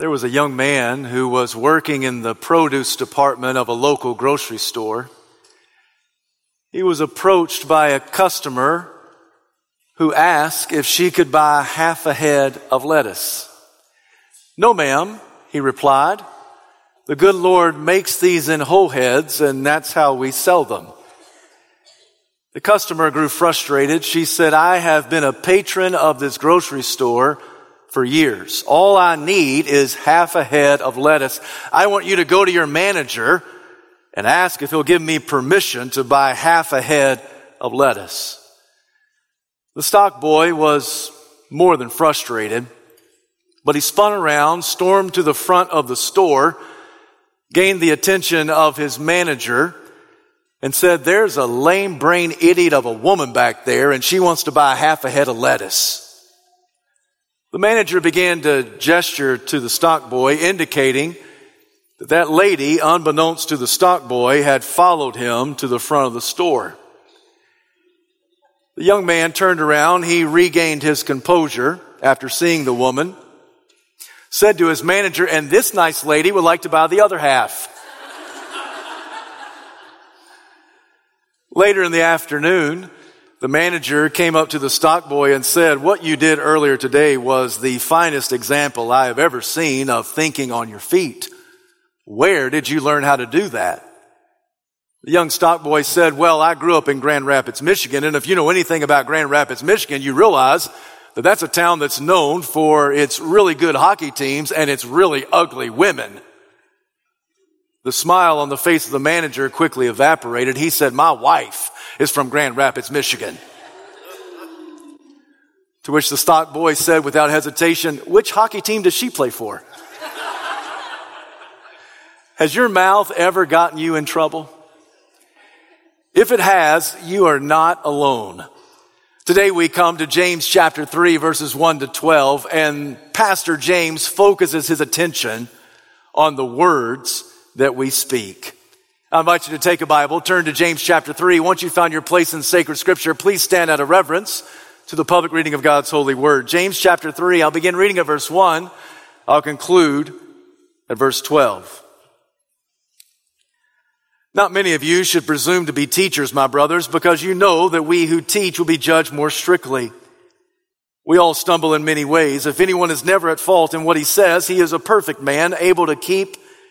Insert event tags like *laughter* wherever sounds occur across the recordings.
There was a young man who was working in the produce department of a local grocery store. He was approached by a customer who asked if she could buy half a head of lettuce. No, ma'am, he replied. The good Lord makes these in whole heads, and that's how we sell them. The customer grew frustrated. She said, I have been a patron of this grocery store for years. All I need is half a head of lettuce. I want you to go to your manager and ask if he'll give me permission to buy half a head of lettuce. The stock boy was more than frustrated, but he spun around, stormed to the front of the store, gained the attention of his manager, and said, There's a lame brain idiot of a woman back there, and she wants to buy half a head of lettuce. The manager began to gesture to the stock boy, indicating that that lady, unbeknownst to the stock boy, had followed him to the front of the store. The young man turned around. He regained his composure after seeing the woman, said to his manager, and this nice lady would like to buy the other half. *laughs* Later in the afternoon, the manager came up to the stock boy and said, What you did earlier today was the finest example I have ever seen of thinking on your feet. Where did you learn how to do that? The young stock boy said, Well, I grew up in Grand Rapids, Michigan, and if you know anything about Grand Rapids, Michigan, you realize that that's a town that's known for its really good hockey teams and its really ugly women. The smile on the face of the manager quickly evaporated. He said, My wife is from Grand Rapids, Michigan. To which the stock boy said without hesitation, Which hockey team does she play for? Has your mouth ever gotten you in trouble? If it has, you are not alone. Today we come to James chapter 3 verses 1 to 12 and Pastor James focuses his attention on the words that we speak. I invite you to take a Bible, turn to James chapter 3. Once you've found your place in sacred scripture, please stand out of reverence to the public reading of God's holy word. James chapter 3, I'll begin reading at verse 1. I'll conclude at verse 12. Not many of you should presume to be teachers, my brothers, because you know that we who teach will be judged more strictly. We all stumble in many ways. If anyone is never at fault in what he says, he is a perfect man, able to keep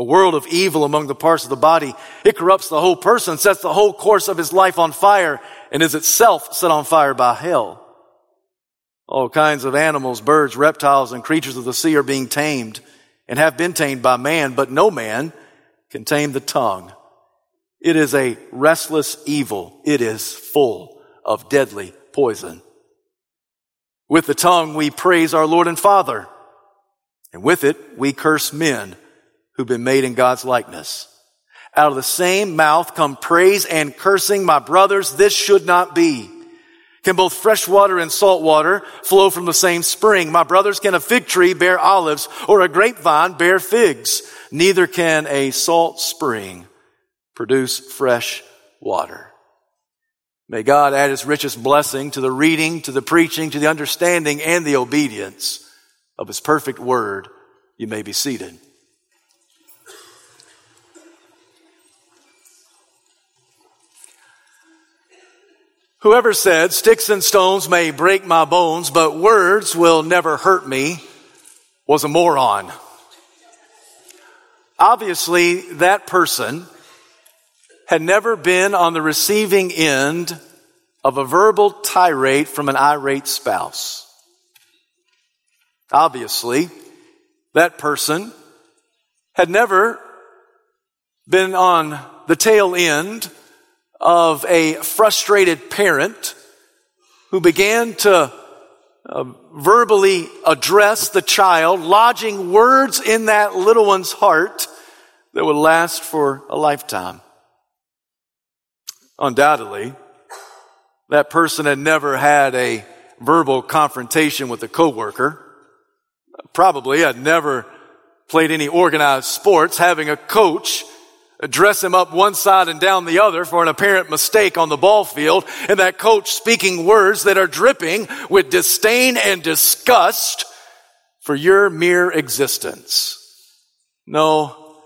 a world of evil among the parts of the body. It corrupts the whole person, sets the whole course of his life on fire, and is itself set on fire by hell. All kinds of animals, birds, reptiles, and creatures of the sea are being tamed and have been tamed by man, but no man can tame the tongue. It is a restless evil. It is full of deadly poison. With the tongue we praise our Lord and Father, and with it we curse men who've been made in God's likeness. Out of the same mouth come praise and cursing. My brothers, this should not be. Can both fresh water and salt water flow from the same spring? My brothers, can a fig tree bear olives or a grapevine bear figs? Neither can a salt spring produce fresh water. May God add his richest blessing to the reading, to the preaching, to the understanding, and the obedience of his perfect word. You may be seated. Whoever said, sticks and stones may break my bones, but words will never hurt me, was a moron. Obviously, that person had never been on the receiving end of a verbal tirade from an irate spouse. Obviously, that person had never been on the tail end of a frustrated parent who began to uh, verbally address the child, lodging words in that little one's heart that would last for a lifetime. Undoubtedly, that person had never had a verbal confrontation with a coworker. Probably had never played any organized sports, having a coach dress him up one side and down the other for an apparent mistake on the ball field, and that coach speaking words that are dripping with disdain and disgust for your mere existence. No,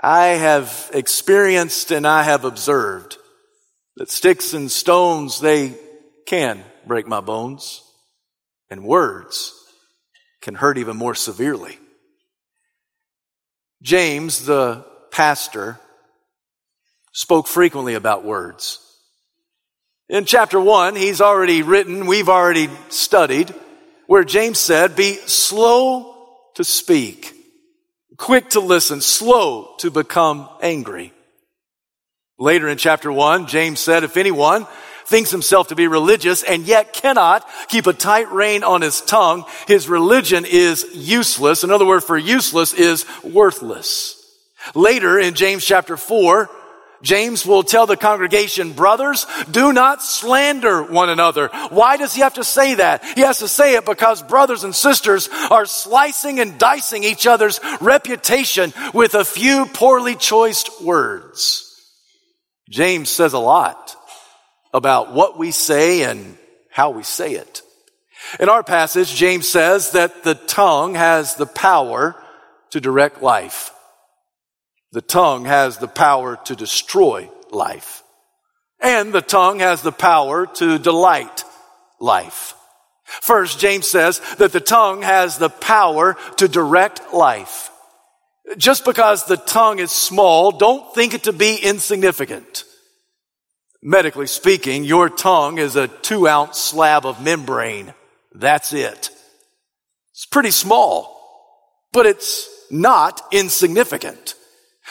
I have experienced and I have observed that sticks and stones, they can break my bones, and words can hurt even more severely. James, the pastor, spoke frequently about words. In chapter one, he's already written, we've already studied, where James said, be slow to speak, quick to listen, slow to become angry. Later in chapter one, James said, if anyone thinks himself to be religious and yet cannot keep a tight rein on his tongue, his religion is useless. Another word for useless is worthless. Later in James chapter 4, James will tell the congregation, brothers, do not slander one another. Why does he have to say that? He has to say it because brothers and sisters are slicing and dicing each other's reputation with a few poorly choiced words. James says a lot about what we say and how we say it. In our passage, James says that the tongue has the power to direct life. The tongue has the power to destroy life. And the tongue has the power to delight life. First, James says that the tongue has the power to direct life. Just because the tongue is small, don't think it to be insignificant. Medically speaking, your tongue is a two ounce slab of membrane. That's it. It's pretty small, but it's not insignificant.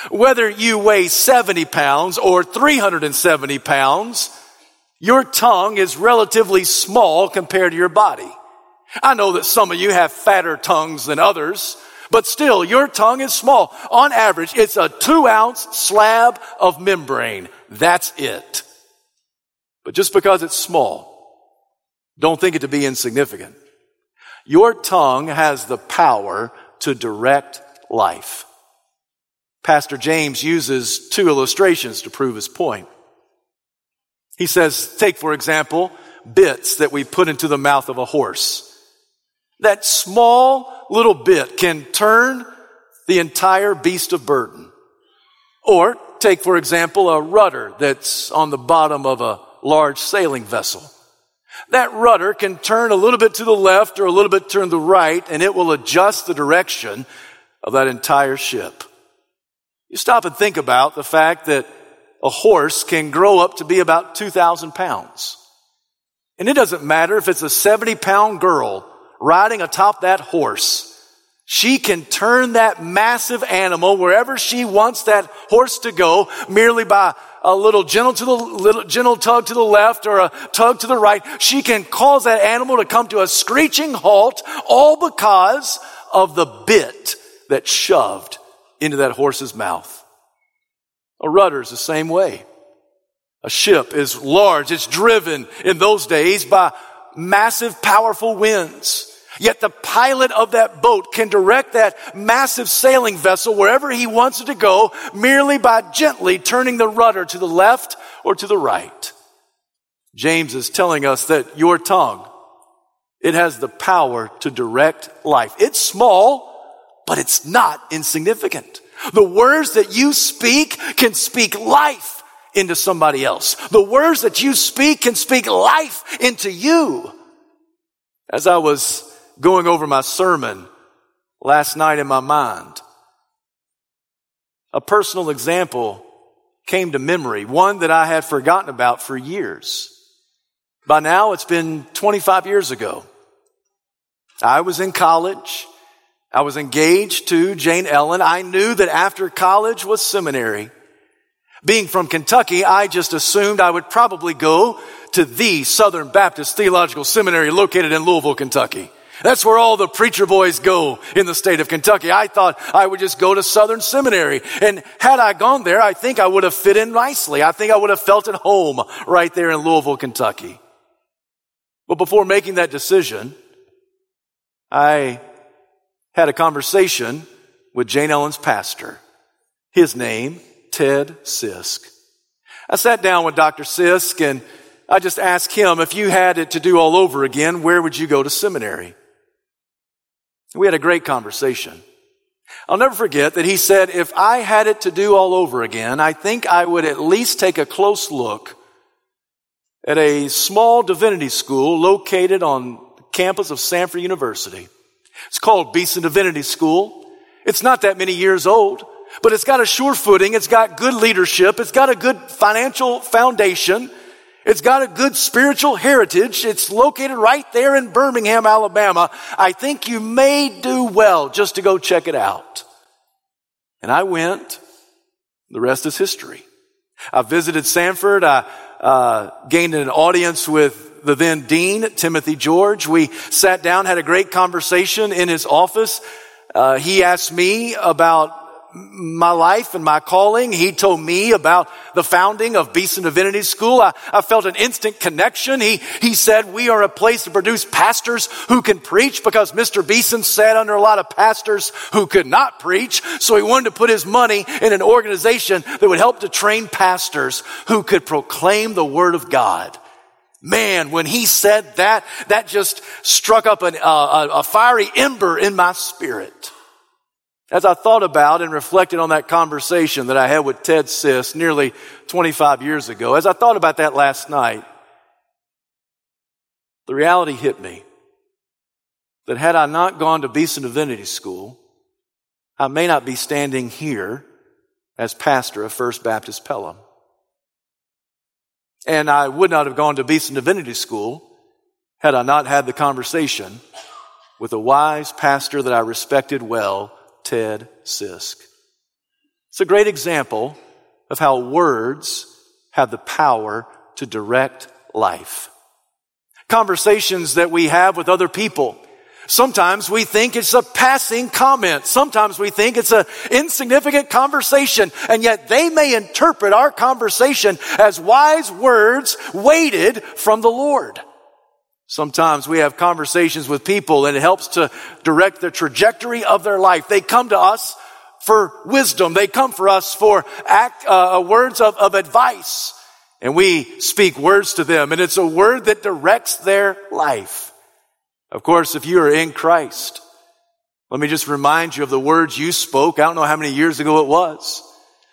Whether you weigh 70 pounds or 370 pounds, your tongue is relatively small compared to your body. I know that some of you have fatter tongues than others, but still, your tongue is small. On average, it's a two ounce slab of membrane. That's it. But just because it's small, don't think it to be insignificant. Your tongue has the power to direct life. Pastor James uses two illustrations to prove his point. He says, take for example, bits that we put into the mouth of a horse. That small little bit can turn the entire beast of burden. Or take for example a rudder that's on the bottom of a large sailing vessel. That rudder can turn a little bit to the left or a little bit to the right and it will adjust the direction of that entire ship. You stop and think about the fact that a horse can grow up to be about 2,000 pounds. And it doesn't matter if it's a 70 pound girl riding atop that horse. She can turn that massive animal wherever she wants that horse to go merely by a little gentle to the little gentle tug to the left or a tug to the right. She can cause that animal to come to a screeching halt all because of the bit that shoved into that horse's mouth. A rudder is the same way. A ship is large. It's driven in those days by massive, powerful winds. Yet the pilot of that boat can direct that massive sailing vessel wherever he wants it to go merely by gently turning the rudder to the left or to the right. James is telling us that your tongue, it has the power to direct life. It's small, but it's not insignificant. The words that you speak can speak life into somebody else. The words that you speak can speak life into you. As I was going over my sermon last night in my mind, a personal example came to memory, one that I had forgotten about for years. By now, it's been 25 years ago. I was in college. I was engaged to Jane Ellen. I knew that after college was seminary. Being from Kentucky, I just assumed I would probably go to the Southern Baptist Theological Seminary located in Louisville, Kentucky. That's where all the preacher boys go in the state of Kentucky. I thought I would just go to Southern Seminary. And had I gone there, I think I would have fit in nicely. I think I would have felt at home right there in Louisville, Kentucky. But before making that decision, I had a conversation with Jane Ellen's pastor. His name, Ted Sisk. I sat down with Dr. Sisk and I just asked him, if you had it to do all over again, where would you go to seminary? We had a great conversation. I'll never forget that he said, if I had it to do all over again, I think I would at least take a close look at a small divinity school located on the campus of Samford University. It's called Beeson Divinity School. It's not that many years old, but it's got a sure footing. It's got good leadership. It's got a good financial foundation. It's got a good spiritual heritage. It's located right there in Birmingham, Alabama. I think you may do well just to go check it out. And I went. The rest is history. I visited Samford. I uh, gained an audience with the then dean, Timothy George. We sat down, had a great conversation in his office. Uh, he asked me about my life and my calling. He told me about the founding of Beeson Divinity School. I, I, felt an instant connection. He, he said, we are a place to produce pastors who can preach because Mr. Beeson sat under a lot of pastors who could not preach. So he wanted to put his money in an organization that would help to train pastors who could proclaim the word of God. Man, when he said that, that just struck up an, uh, a fiery ember in my spirit. As I thought about and reflected on that conversation that I had with Ted Sisk nearly 25 years ago, as I thought about that last night, the reality hit me that had I not gone to Beeson Divinity School, I may not be standing here as pastor of First Baptist Pelham. And I would not have gone to Beeson Divinity School had I not had the conversation with a wise pastor that I respected well Ted Sisk. It's a great example of how words have the power to direct life. Conversations that we have with other people. Sometimes we think it's a passing comment. Sometimes we think it's an insignificant conversation. And yet they may interpret our conversation as wise words weighted from the Lord. Sometimes we have conversations with people and it helps to direct the trajectory of their life. They come to us for wisdom. They come for us for act, uh, uh, words of, of advice. And we speak words to them and it's a word that directs their life. Of course, if you are in Christ, let me just remind you of the words you spoke. I don't know how many years ago it was,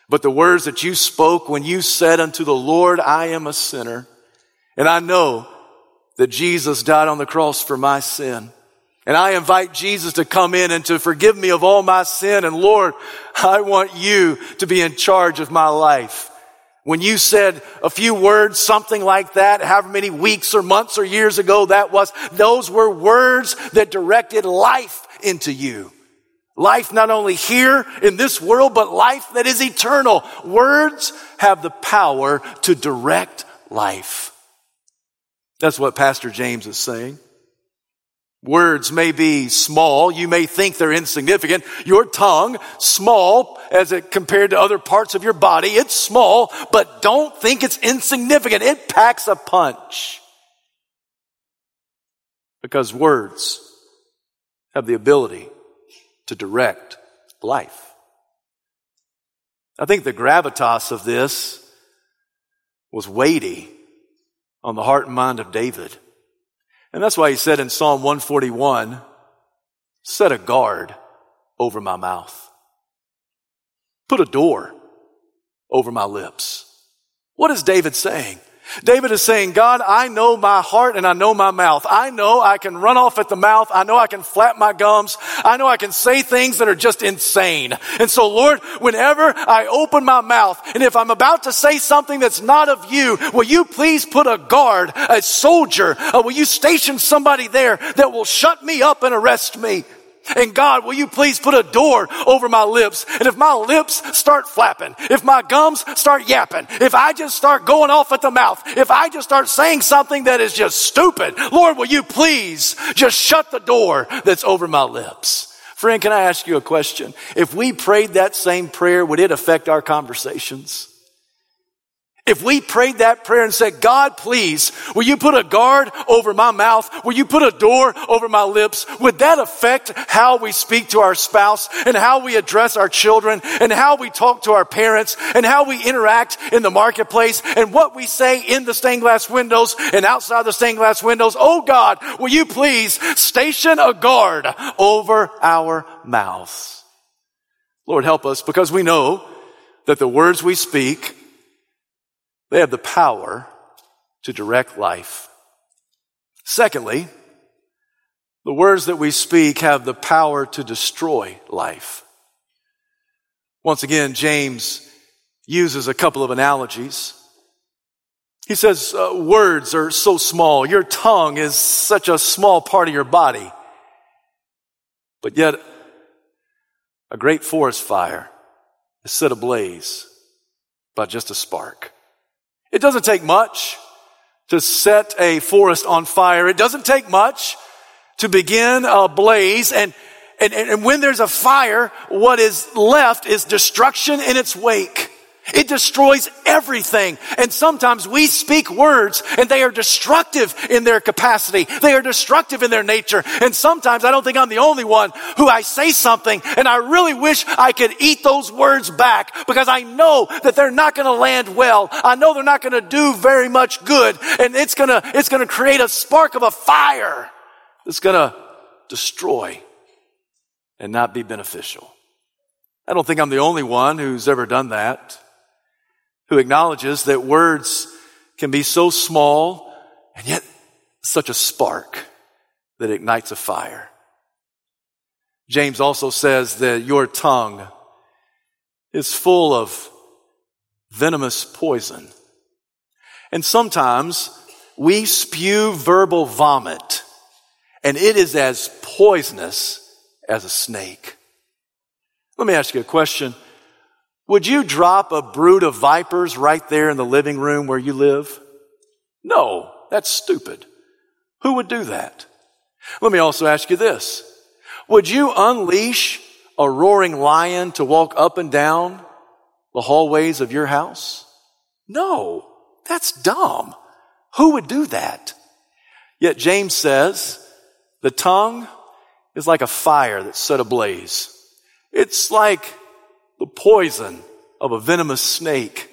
but the words that you spoke when you said unto the Lord, I am a sinner. And I know that Jesus died on the cross for my sin. And I invite Jesus to come in and to forgive me of all my sin. And Lord, I want you to be in charge of my life. When you said a few words, something like that, however many weeks or months or years ago that was, those were words that directed life into you. Life not only here in this world, but life that is eternal. Words have the power to direct life. That's what Pastor James is saying. Words may be small. You may think they're insignificant. Your tongue, small as it compared to other parts of your body, it's small, but don't think it's insignificant. It packs a punch. Because words have the ability to direct life. I think the gravitas of this was weighty on the heart and mind of David. And that's why he said in Psalm 141, set a guard over my mouth. Put a door over my lips. What is David saying? David is saying, God, I know my heart and I know my mouth. I know I can run off at the mouth. I know I can flap my gums. I know I can say things that are just insane. And so, Lord, whenever I open my mouth and if I'm about to say something that's not of you, will you please put a guard, a soldier, uh, will you station somebody there that will shut me up and arrest me? And God, will you please put a door over my lips? And if my lips start flapping, if my gums start yapping, if I just start going off at the mouth, if I just start saying something that is just stupid, Lord, will you please just shut the door that's over my lips? Friend, can I ask you a question? If we prayed that same prayer, would it affect our conversations? If we prayed that prayer and said, God, please, will you put a guard over my mouth? Will you put a door over my lips? Would that affect how we speak to our spouse and how we address our children and how we talk to our parents and how we interact in the marketplace and what we say in the stained glass windows and outside the stained glass windows? Oh God, will you please station a guard over our mouths? Lord, help us because we know that the words we speak they have the power to direct life. Secondly, the words that we speak have the power to destroy life. Once again, James uses a couple of analogies. He says, uh, words are so small. Your tongue is such a small part of your body. But yet, a great forest fire is set ablaze by just a spark. It doesn't take much to set a forest on fire. It doesn't take much to begin a blaze. And, and, and when there's a fire, what is left is destruction in its wake. It destroys everything. And sometimes we speak words and they are destructive in their capacity. They are destructive in their nature. And sometimes I don't think I'm the only one who I say something and I really wish I could eat those words back because I know that they're not going to land well. I know they're not going to do very much good and it's going to, it's going to create a spark of a fire that's going to destroy and not be beneficial. I don't think I'm the only one who's ever done that who acknowledges that words can be so small and yet such a spark that ignites a fire. James also says that your tongue is full of venomous poison. And sometimes we spew verbal vomit and it is as poisonous as a snake. Let me ask you a question. Would you drop a brood of vipers right there in the living room where you live? No, that's stupid. Who would do that? Let me also ask you this. Would you unleash a roaring lion to walk up and down the hallways of your house? No, that's dumb. Who would do that? Yet James says the tongue is like a fire that's set ablaze. It's like the poison of a venomous snake.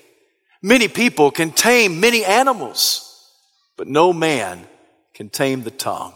Many people can tame many animals, but no man can tame the tongue.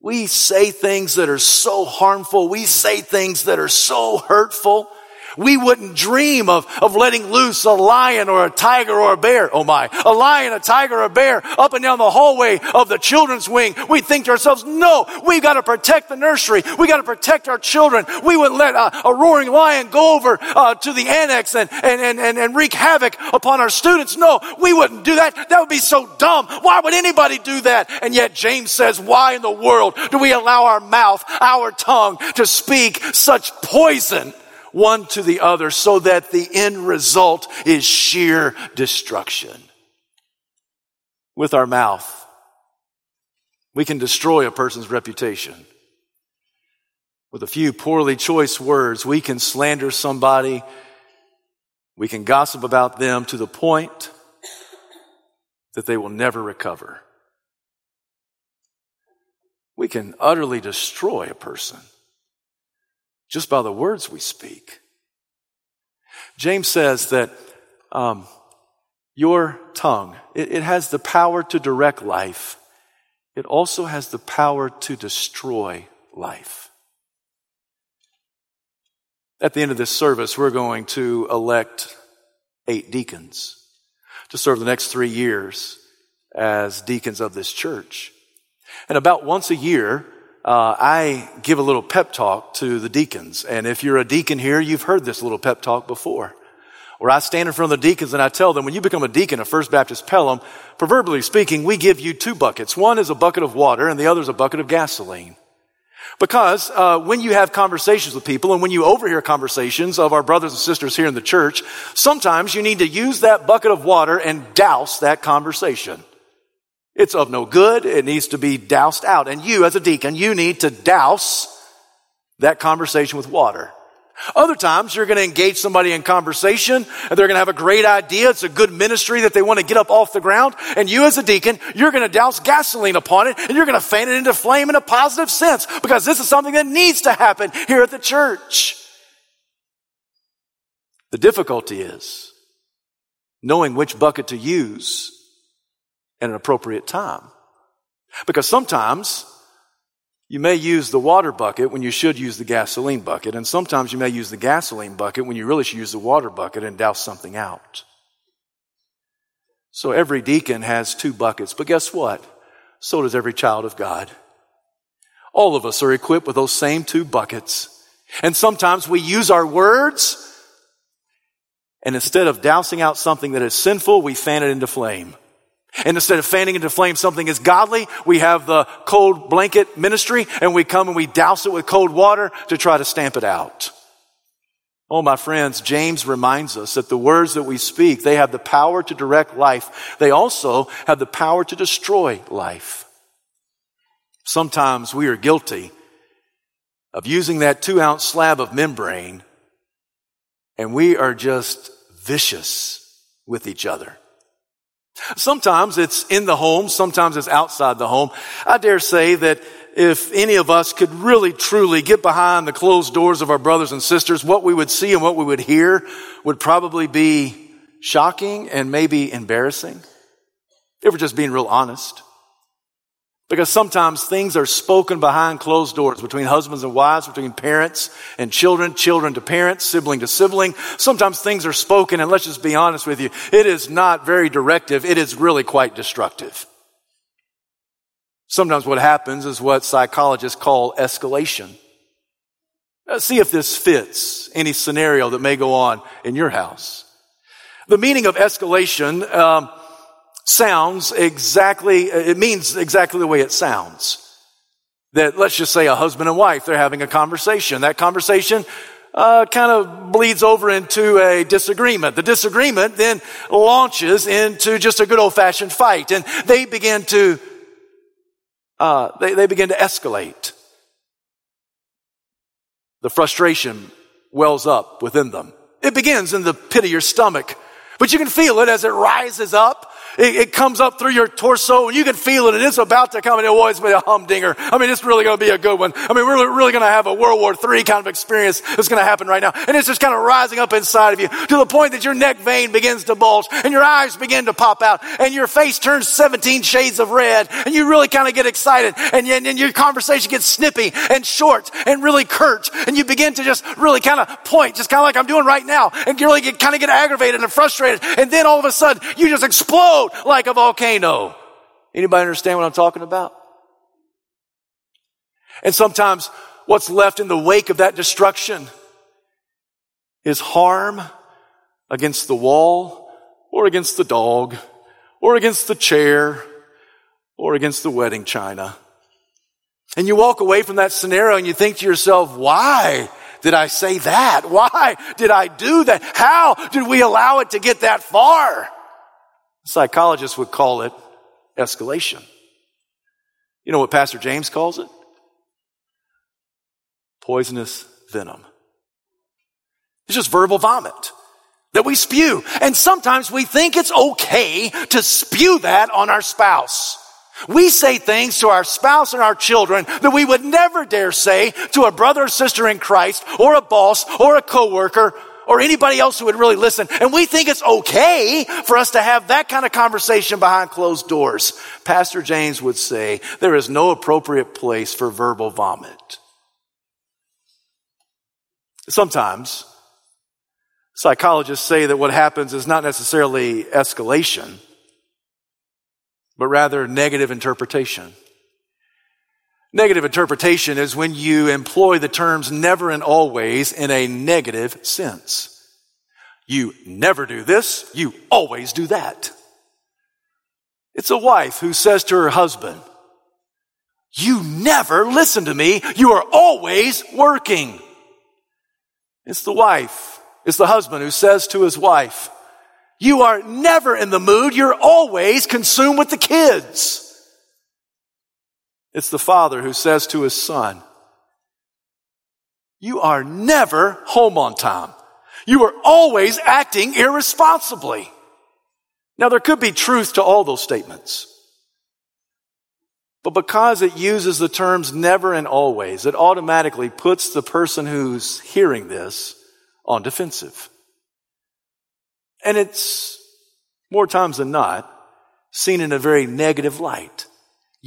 We say things that are so harmful. We say things that are so hurtful. We wouldn't dream of, of letting loose a lion or a tiger or a bear. Oh my. A lion, a tiger, a bear up and down the hallway of the children's wing. We think to ourselves, no, we've got to protect the nursery. We got to protect our children. We wouldn't let a, a roaring lion go over uh, to the annex and, and, and, and, and wreak havoc upon our students. No, we wouldn't do that. That would be so dumb. Why would anybody do that? And yet James says, why in the world do we allow our mouth, our tongue to speak such poison? One to the other so that the end result is sheer destruction. With our mouth, we can destroy a person's reputation. With a few poorly choice words, we can slander somebody. We can gossip about them to the point that they will never recover. We can utterly destroy a person just by the words we speak. James says that um, your tongue, it, it has the power to direct life. It also has the power to destroy life. At the end of this service, we're going to elect eight deacons to serve the next three years as deacons of this church. And about once a year, uh, I give a little pep talk to the deacons. And if you're a deacon here, you've heard this little pep talk before. Where I stand in front of the deacons and I tell them, when you become a deacon of First Baptist Pelham, proverbially speaking, we give you two buckets. One is a bucket of water and the other is a bucket of gasoline. Because uh, when you have conversations with people and when you overhear conversations of our brothers and sisters here in the church, sometimes you need to use that bucket of water and douse that conversation. It's of no good. It needs to be doused out. And you, as a deacon, you need to douse that conversation with water. Other times you're going to engage somebody in conversation and they're going to have a great idea. It's a good ministry that they want to get up off the ground. And you as a deacon, you're going to douse gasoline upon it and you're going to fan it into flame in a positive sense because this is something that needs to happen here at the church. The difficulty is knowing which bucket to use at an appropriate time. Because sometimes you may use the water bucket when you should use the gasoline bucket, and sometimes you may use the gasoline bucket when you really should use the water bucket and douse something out. So every deacon has two buckets, but guess what? So does every child of God. All of us are equipped with those same two buckets. And sometimes we use our words, and instead of dousing out something that is sinful, we fan it into flame. And instead of fanning into flame something is godly, we have the cold blanket ministry and we come and we douse it with cold water to try to stamp it out. Oh, my friends, James reminds us that the words that we speak, they have the power to direct life. They also have the power to destroy life. Sometimes we are guilty of using that two ounce slab of membrane and we are just vicious with each other. Sometimes it's in the home, sometimes it's outside the home. I dare say that if any of us could really truly get behind the closed doors of our brothers and sisters, what we would see and what we would hear would probably be shocking and maybe embarrassing. If we're just being real honest. Because sometimes things are spoken behind closed doors between husbands and wives, between parents and children, children to parents, sibling to sibling. Sometimes things are spoken, and let's just be honest with you, it is not very directive. It is really quite destructive. Sometimes what happens is what psychologists call escalation. Let's see if this fits any scenario that may go on in your house. The meaning of escalation, um, sounds exactly, it means exactly the way it sounds. That let's just say a husband and wife, they're having a conversation. That conversation uh, kind of bleeds over into a disagreement. The disagreement then launches into just a good old fashioned fight, and they begin to uh, they, they begin to escalate. The frustration wells up within them. It begins in the pit of your stomach, but you can feel it as it rises up it, it, comes up through your torso and you can feel it and it's about to come and it always be a humdinger. I mean, it's really going to be a good one. I mean, we're really going to have a World War III kind of experience that's going to happen right now. And it's just kind of rising up inside of you to the point that your neck vein begins to bulge and your eyes begin to pop out and your face turns 17 shades of red and you really kind of get excited and, and, and your conversation gets snippy and short and really curt and you begin to just really kind of point, just kind of like I'm doing right now and you really get, kind of get aggravated and frustrated. And then all of a sudden you just explode explode like a volcano. Anybody understand what I'm talking about? And sometimes what's left in the wake of that destruction is harm against the wall or against the dog or against the chair or against the wedding china. And you walk away from that scenario and you think to yourself, why did I say that? Why did I do that? How did we allow it to get that far? Psychologists would call it escalation. You know what Pastor James calls it? Poisonous venom. It's just verbal vomit that we spew. And sometimes we think it's okay to spew that on our spouse. We say things to our spouse and our children that we would never dare say to a brother or sister in Christ or a boss or a coworker or anybody else who would really listen. And we think it's okay for us to have that kind of conversation behind closed doors. Pastor James would say there is no appropriate place for verbal vomit. Sometimes psychologists say that what happens is not necessarily escalation, but rather negative interpretation. Negative interpretation is when you employ the terms never and always in a negative sense. You never do this, you always do that. It's a wife who says to her husband, You never listen to me. You are always working. It's the wife. It's the husband who says to his wife, you are never in the mood. You're always consumed with the kids. It's the father who says to his son, you are never home on time. You are always acting irresponsibly. Now there could be truth to all those statements. But because it uses the terms never and always, it automatically puts the person who's hearing this on defensive. And it's more times than not seen in a very negative light.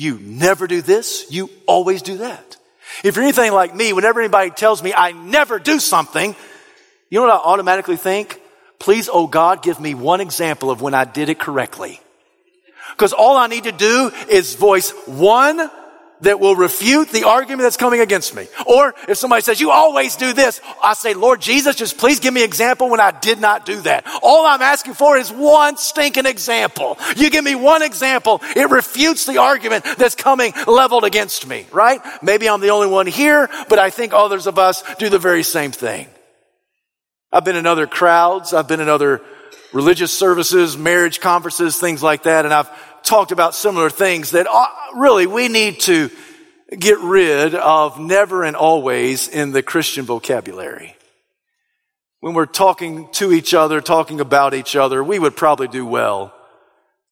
You never do this, you always do that. If you're anything like me, whenever anybody tells me I never do something, you know what I automatically think? Please, oh God, give me one example of when I did it correctly. Because all I need to do is voice one that will refute the argument that's coming against me. Or if somebody says, you always do this, I say, Lord Jesus, just please give me an example when I did not do that. All I'm asking for is one stinking example. You give me one example, it refutes the argument that's coming leveled against me, right? Maybe I'm the only one here, but I think others of us do the very same thing. I've been in other crowds, I've been in other religious services, marriage conferences, things like that, and I've talked about similar things that uh, really we need to get rid of never and always in the Christian vocabulary. When we're talking to each other, talking about each other, we would probably do well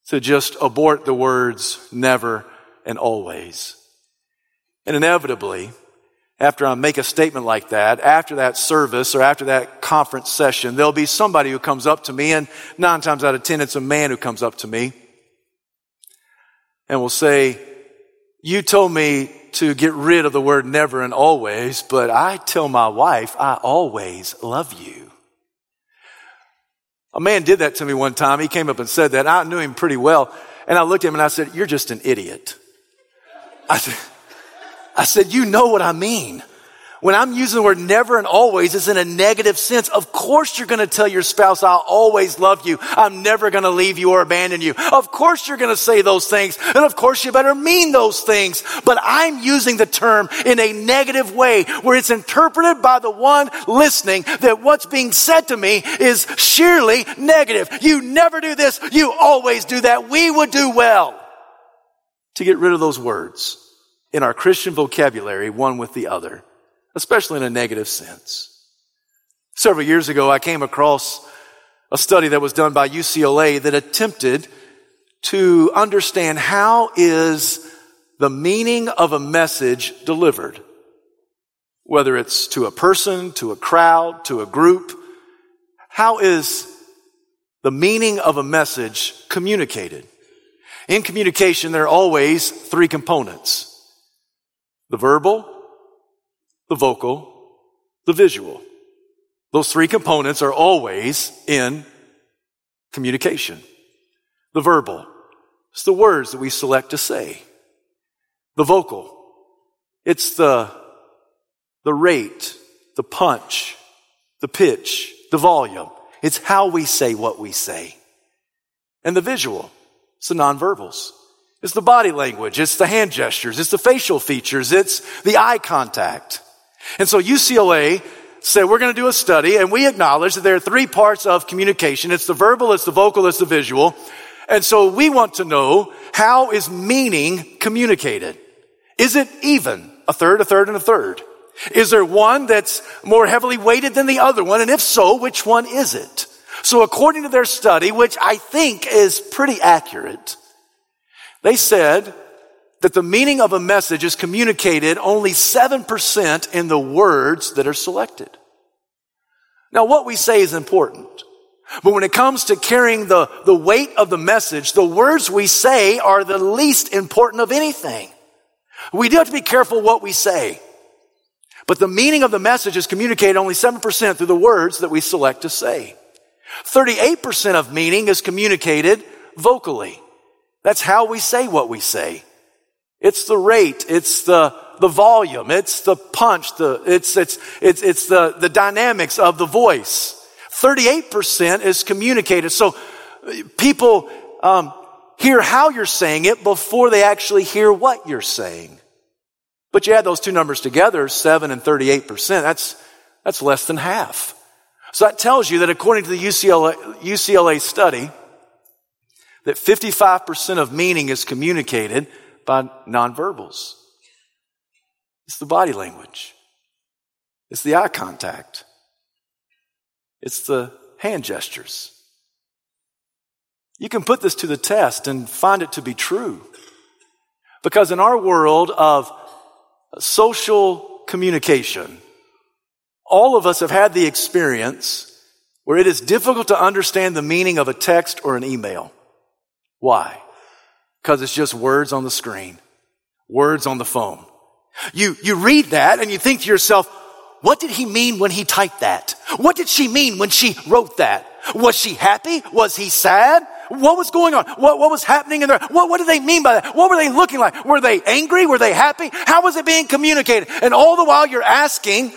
to just abort the words never and always. And inevitably, after I make a statement like that, after that service or after that conference session, there'll be somebody who comes up to me, and nine times out of ten, it's a man who comes up to me and will say, you told me to get rid of the word never and always, but I tell my wife, I always love you. A man did that to me one time. He came up and said that. I knew him pretty well. And I looked at him and I said, You're just an idiot. I said, *laughs* I said, You know what I mean. When I'm using the word never and always, it's in a negative sense. Of course you're going to tell your spouse, I'll always love you. I'm never going to leave you or abandon you. Of course you're going to say those things. And of course you better mean those things. But I'm using the term in a negative way where it's interpreted by the one listening that what's being said to me is sheerly negative. You never do this. You always do that. We would do well to get rid of those words in our Christian vocabulary, one with the other especially in a negative sense. Several years ago, I came across a study that was done by UCLA that attempted to understand how is the meaning of a message delivered. Whether it's to a person, to a crowd, to a group. How is the meaning of a message communicated? In communication, there are always three components. The verbal, the vocal, the visual. Those three components are always in communication. The verbal, it's the words that we select to say. The vocal, it's the, the rate, the punch, the pitch, the volume. It's how we say what we say. And the visual, it's the nonverbals. It's the body language. It's the hand gestures. It's the facial features. It's the eye contact. And so UCLA said, we're going to do a study and we acknowledge that there are three parts of communication. It's the verbal, it's the vocal, it's the visual. And so we want to know how is meaning communicated? Is it even? A third, a third, and a third. Is there one that's more heavily weighted than the other one? And if so, which one is it? So according to their study, which I think is pretty accurate, they said that the meaning of a message is communicated only 7% in the words that are selected. Now, what we say is important. But when it comes to carrying the, the weight of the message, the words we say are the least important of anything. We do have to be careful what we say. But the meaning of the message is communicated only 7% through the words that we select to say. 38% of meaning is communicated vocally. That's how we say what we say. It's the rate. It's the, the volume. It's the punch. The, it's, it's, it's, it's the, the dynamics of the voice. 38% is communicated. So people um, hear how you're saying it before they actually hear what you're saying. But you add those two numbers together, 7 and 38%, that's, that's less than half. So that tells you that according to the UCLA, UCLA study, that 55% of meaning is communicated by nonverbals. It's the body language. It's the eye contact. It's the hand gestures. You can put this to the test and find it to be true. Because in our world of social communication, all of us have had the experience where it is difficult to understand the meaning of a text or an email. Why? Because it's just words on the screen, words on the phone. You, you read that and you think to yourself, what did he mean when he typed that? What did she mean when she wrote that? Was she happy? Was he sad? What was going on? What, what was happening in there? What, what did they mean by that? What were they looking like? Were they angry? Were they happy? How was it being communicated? And all the while you're asking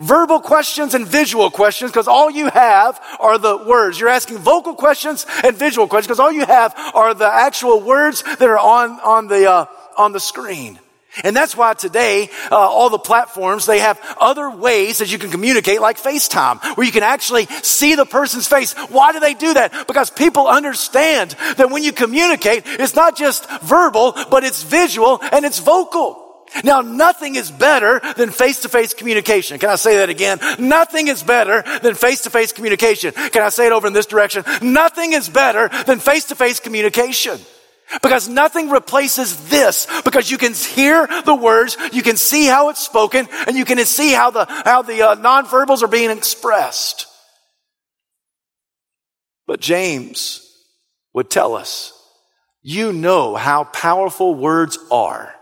verbal questions and visual questions because all you have are the words. You're asking vocal questions and visual questions because all you have are the actual words that are on, on the, uh, on the screen. And that's why today, uh, all the platforms, they have other ways that you can communicate, like FaceTime, where you can actually see the person's face. Why do they do that? Because people understand that when you communicate, it's not just verbal, but it's visual and it's vocal. Now, nothing is better than face-to-face communication. Can I say that again? Nothing is better than face-to-face communication. Can I say it over in this direction? Nothing is better than face-to-face communication. Because nothing replaces this. Because you can hear the words, you can see how it's spoken, and you can see how the, how the uh, nonverbals are being expressed. But James would tell us, you know how powerful words are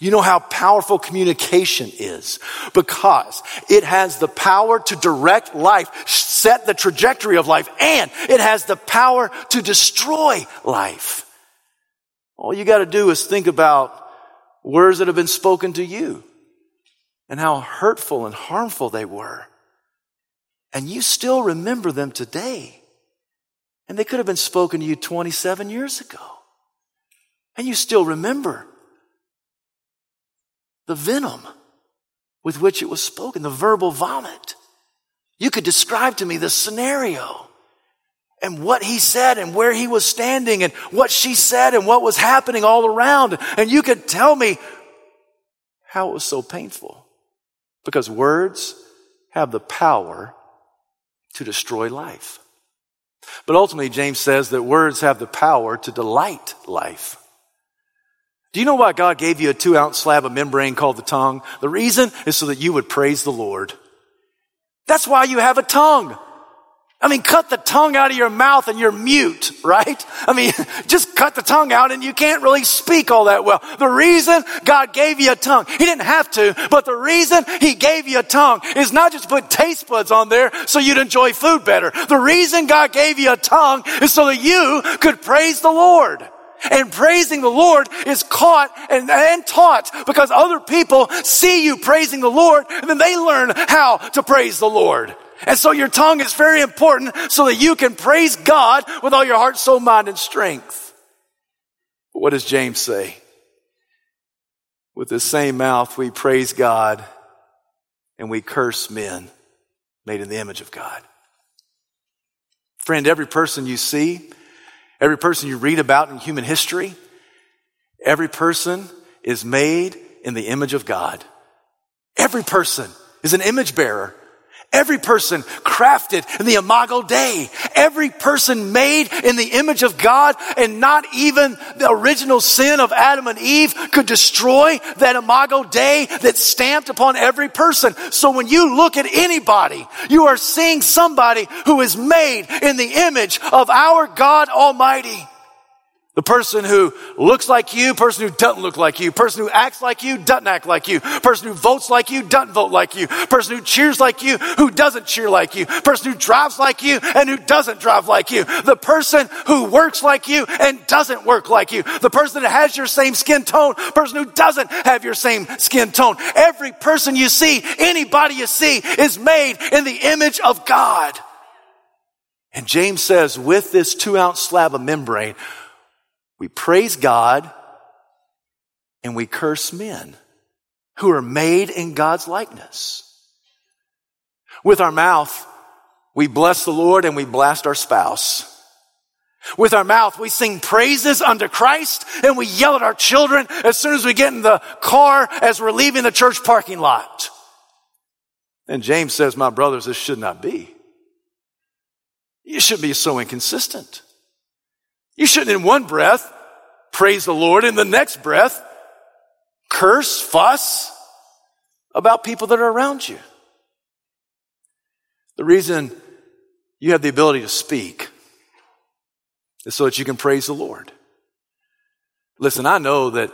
you know how powerful communication is because it has the power to direct life, set the trajectory of life, and it has the power to destroy life. All you got to do is think about words that have been spoken to you and how hurtful and harmful they were. And you still remember them today. And they could have been spoken to you 27 years ago. And you still remember the venom with which it was spoken, the verbal vomit. You could describe to me the scenario and what he said and where he was standing and what she said and what was happening all around. And you could tell me how it was so painful because words have the power to destroy life. But ultimately, James says that words have the power to delight life. Do you know why God gave you a two ounce slab of membrane called the tongue? The reason is so that you would praise the Lord. That's why you have a tongue. I mean, cut the tongue out of your mouth and you're mute, right? I mean, *laughs* just cut the tongue out and you can't really speak all that well. The reason God gave you a tongue, He didn't have to, but the reason He gave you a tongue is not just to put taste buds on there so you'd enjoy food better. The reason God gave you a tongue is so that you could praise the Lord. And praising the Lord is caught and, and taught because other people see you praising the Lord and then they learn how to praise the Lord. And so your tongue is very important so that you can praise God with all your heart, soul, mind, and strength. But what does James say? With the same mouth, we praise God and we curse men made in the image of God. Friend, every person you see, Every person you read about in human history, every person is made in the image of God. Every person is an image bearer. Every person crafted in the imago Dei. Every person made in the image of God and not even the original sin of Adam and Eve could destroy that imago Dei that's stamped upon every person. So when you look at anybody, you are seeing somebody who is made in the image of our God Almighty. The person who looks like you, person who doesn't look like you, person who acts like you, doesn't act like you, person who votes like you, doesn't vote like you, person who cheers like you, who doesn't cheer like you, person who drives like you and who doesn't drive like you, the person who works like you and doesn't work like you, the person that has your same skin tone, person who doesn't have your same skin tone. Every person you see, anybody you see is made in the image of God. And James says, with this two ounce slab of membrane, we praise God and we curse men who are made in God's likeness. With our mouth, we bless the Lord and we blast our spouse. With our mouth, we sing praises unto Christ and we yell at our children as soon as we get in the car as we're leaving the church parking lot. And James says, my brothers, this should not be. You shouldn't be so inconsistent. You shouldn't in one breath praise the Lord, in the next breath curse, fuss about people that are around you. The reason you have the ability to speak is so that you can praise the Lord. Listen, I know that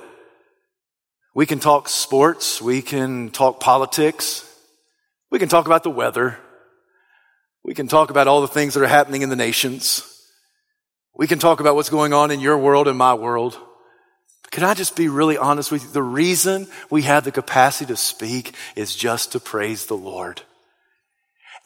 we can talk sports, we can talk politics, we can talk about the weather, we can talk about all the things that are happening in the nations, we can talk about what's going on in your world and my world. Can I just be really honest with you? The reason we have the capacity to speak is just to praise the Lord.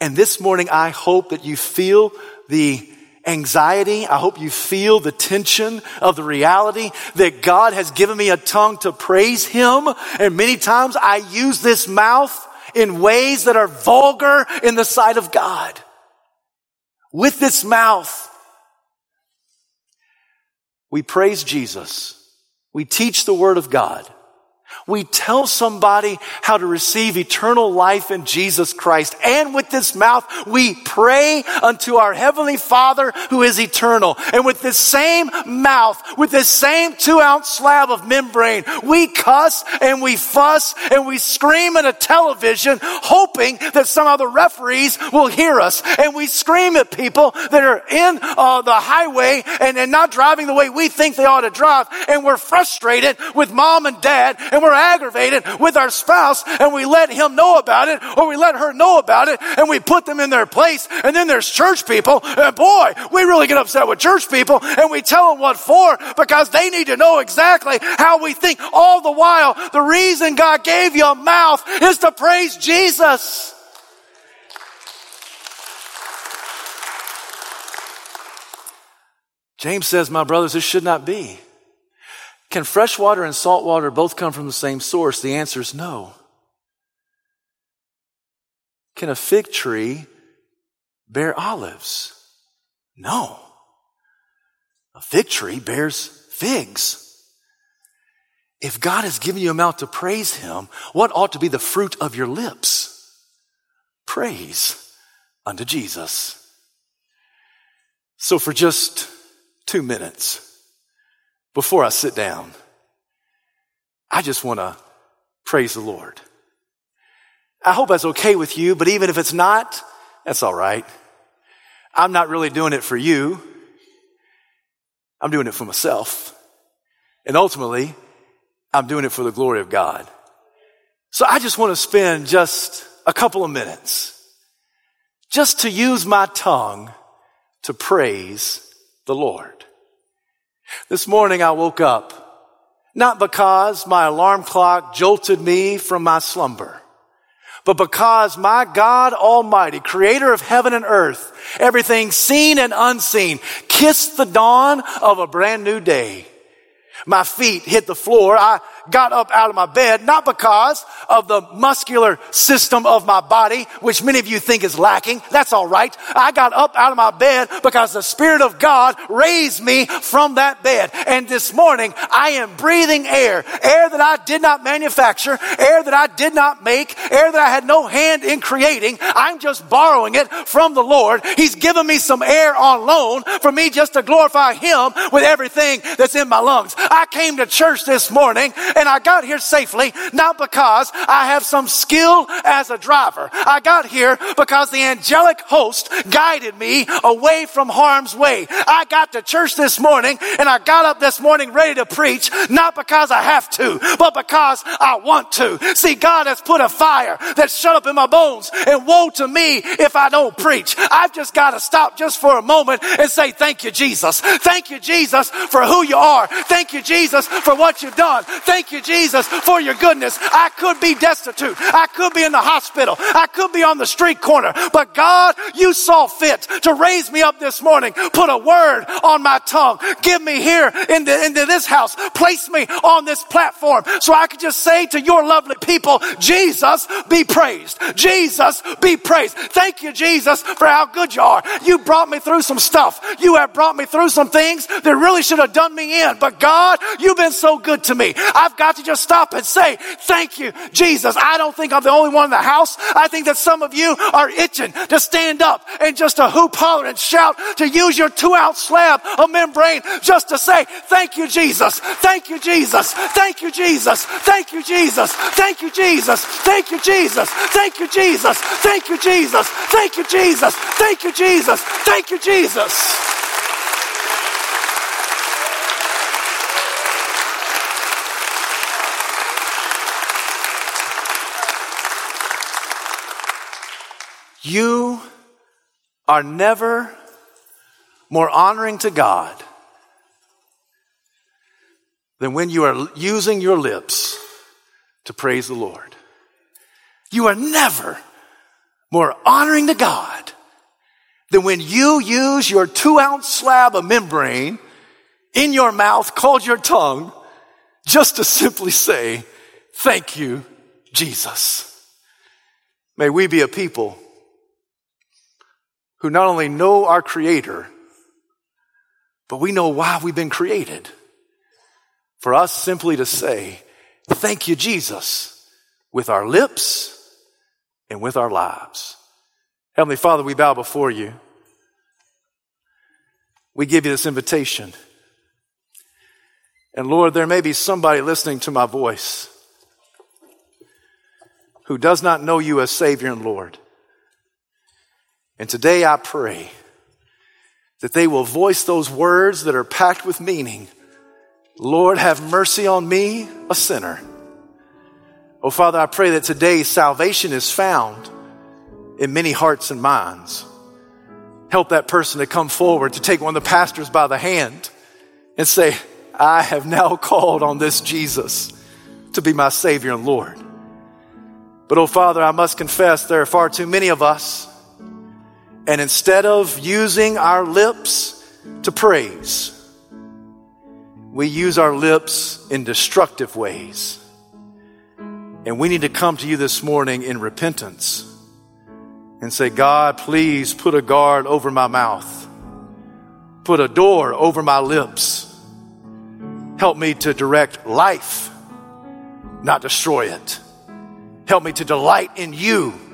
And this morning, I hope that you feel the anxiety. I hope you feel the tension of the reality that God has given me a tongue to praise Him. And many times I use this mouth in ways that are vulgar in the sight of God. With this mouth, we praise Jesus. We teach the Word of God. We tell somebody how to receive eternal life in Jesus Christ. And with this mouth, we pray unto our Heavenly Father who is eternal. And with this same mouth, with this same two ounce slab of membrane, we cuss and we fuss and we scream at a television hoping that some of the referees will hear us. And we scream at people that are in uh, the highway and, and not driving the way we think they ought to drive. And we're frustrated with mom and dad and we're aggravated with our spouse and we let him know about it or we let her know about it and we put them in their place. And then there's church people. And boy, we really get upset with church people and we tell them what for because they need to know exactly how we think. All the while, the reason God gave you a mouth is to praise Jesus. James says, my brothers, this should not be. Can fresh water and salt water both come from the same source? The answer is no. Can a fig tree bear olives? No. A fig tree bears figs. If God has given you a mouth to praise Him, what ought to be the fruit of your lips? Praise unto Jesus. So for just two minutes, before I sit down, I just want to praise the Lord. I hope that's okay with you, but even if it's not, that's all right. I'm not really doing it for you. I'm doing it for myself. And ultimately, I'm doing it for the glory of God. So I just want to spend just a couple of minutes just to use my tongue to praise the Lord. This morning I woke up not because my alarm clock jolted me from my slumber, but because my God Almighty, creator of heaven and earth, everything seen and unseen, kissed the dawn of a brand new day. My feet hit the floor. I got up out of my bed, not because of the muscular system of my body, which many of you think is lacking. That's all right. I got up out of my bed because the Spirit of God raised me from that bed. And this morning, I am breathing air, air that I did not manufacture, air that I did not make, air that I had no hand in creating. I'm just borrowing it from the Lord. He's given me some air on loan for me just to glorify Him with everything that's in my lungs. I came to church this morning and I got here safely, not because I have some skill as a driver. I got here because the angelic host guided me away from harm's way. I got to church this morning and I got up this morning ready to preach, not because I have to, but because I want to. See, God has put a fire that's shut up in my bones and woe to me if I don't preach. I've just got to stop just for a moment and say, thank you, Jesus. Thank you, Jesus, for who you are. Thank you, Jesus, for what you've done. Thank Thank you, Jesus, for your goodness. I could be destitute. I could be in the hospital. I could be on the street corner. But God, you saw fit to raise me up this morning. Put a word on my tongue. Give me here into, into this house. Place me on this platform so I could just say to your lovely people, Jesus be praised. Jesus be praised. Thank you, Jesus, for how good you are. You brought me through some stuff. You have brought me through some things that really should have done me in. But God, you've been so good to me. I've got to just stop and say, thank you, Jesus. I don't think I'm the only one in the house. I think that some of you are itching to stand up and just to hoop, holler, and shout, to use your two ounce slab of membrane just to say, thank you, Jesus. Thank you, Jesus. Thank you, Jesus. Thank you, Jesus. Thank you, Jesus. Thank you, Jesus. Thank you, Jesus. Thank you, Jesus. Thank you, Jesus. Thank you, Jesus. Thank you, Jesus. You are never more honoring to God than when you are using your lips to praise the Lord. You are never more honoring to God than when you use your two ounce slab of membrane in your mouth called your tongue just to simply say, thank you, Jesus. May we be a people who not only know our Creator, but we know why we've been created. For us simply to say, Thank you, Jesus, with our lips and with our lives. Heavenly Father, we bow before you. We give you this invitation. And Lord, there may be somebody listening to my voice who does not know you as Savior and Lord. And today I pray that they will voice those words that are packed with meaning. Lord, have mercy on me, a sinner. Oh, Father, I pray that today salvation is found in many hearts and minds. Help that person to come forward, to take one of the pastors by the hand and say, I have now *laughs* called on this Jesus to be my Savior and Lord. But, oh, Father, I must confess there are far too many of us and instead of using our lips to praise, we use our lips in destructive ways. And we need to come to you this morning in repentance and say, God, please put a guard over my mouth, put a door over my lips. Help me to direct life, not destroy it. Help me to delight in you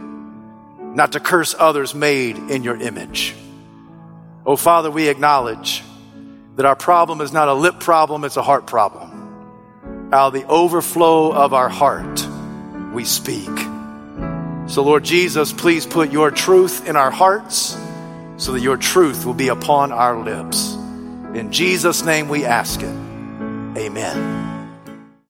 not to curse others made in your image. Oh, Father, we acknowledge that our problem is not a lip problem, it's a heart problem. Out of the overflow of our heart, we speak. So, Lord Jesus, please put your truth in our hearts so that your truth will be upon our lips. In Jesus' name we ask it. Amen.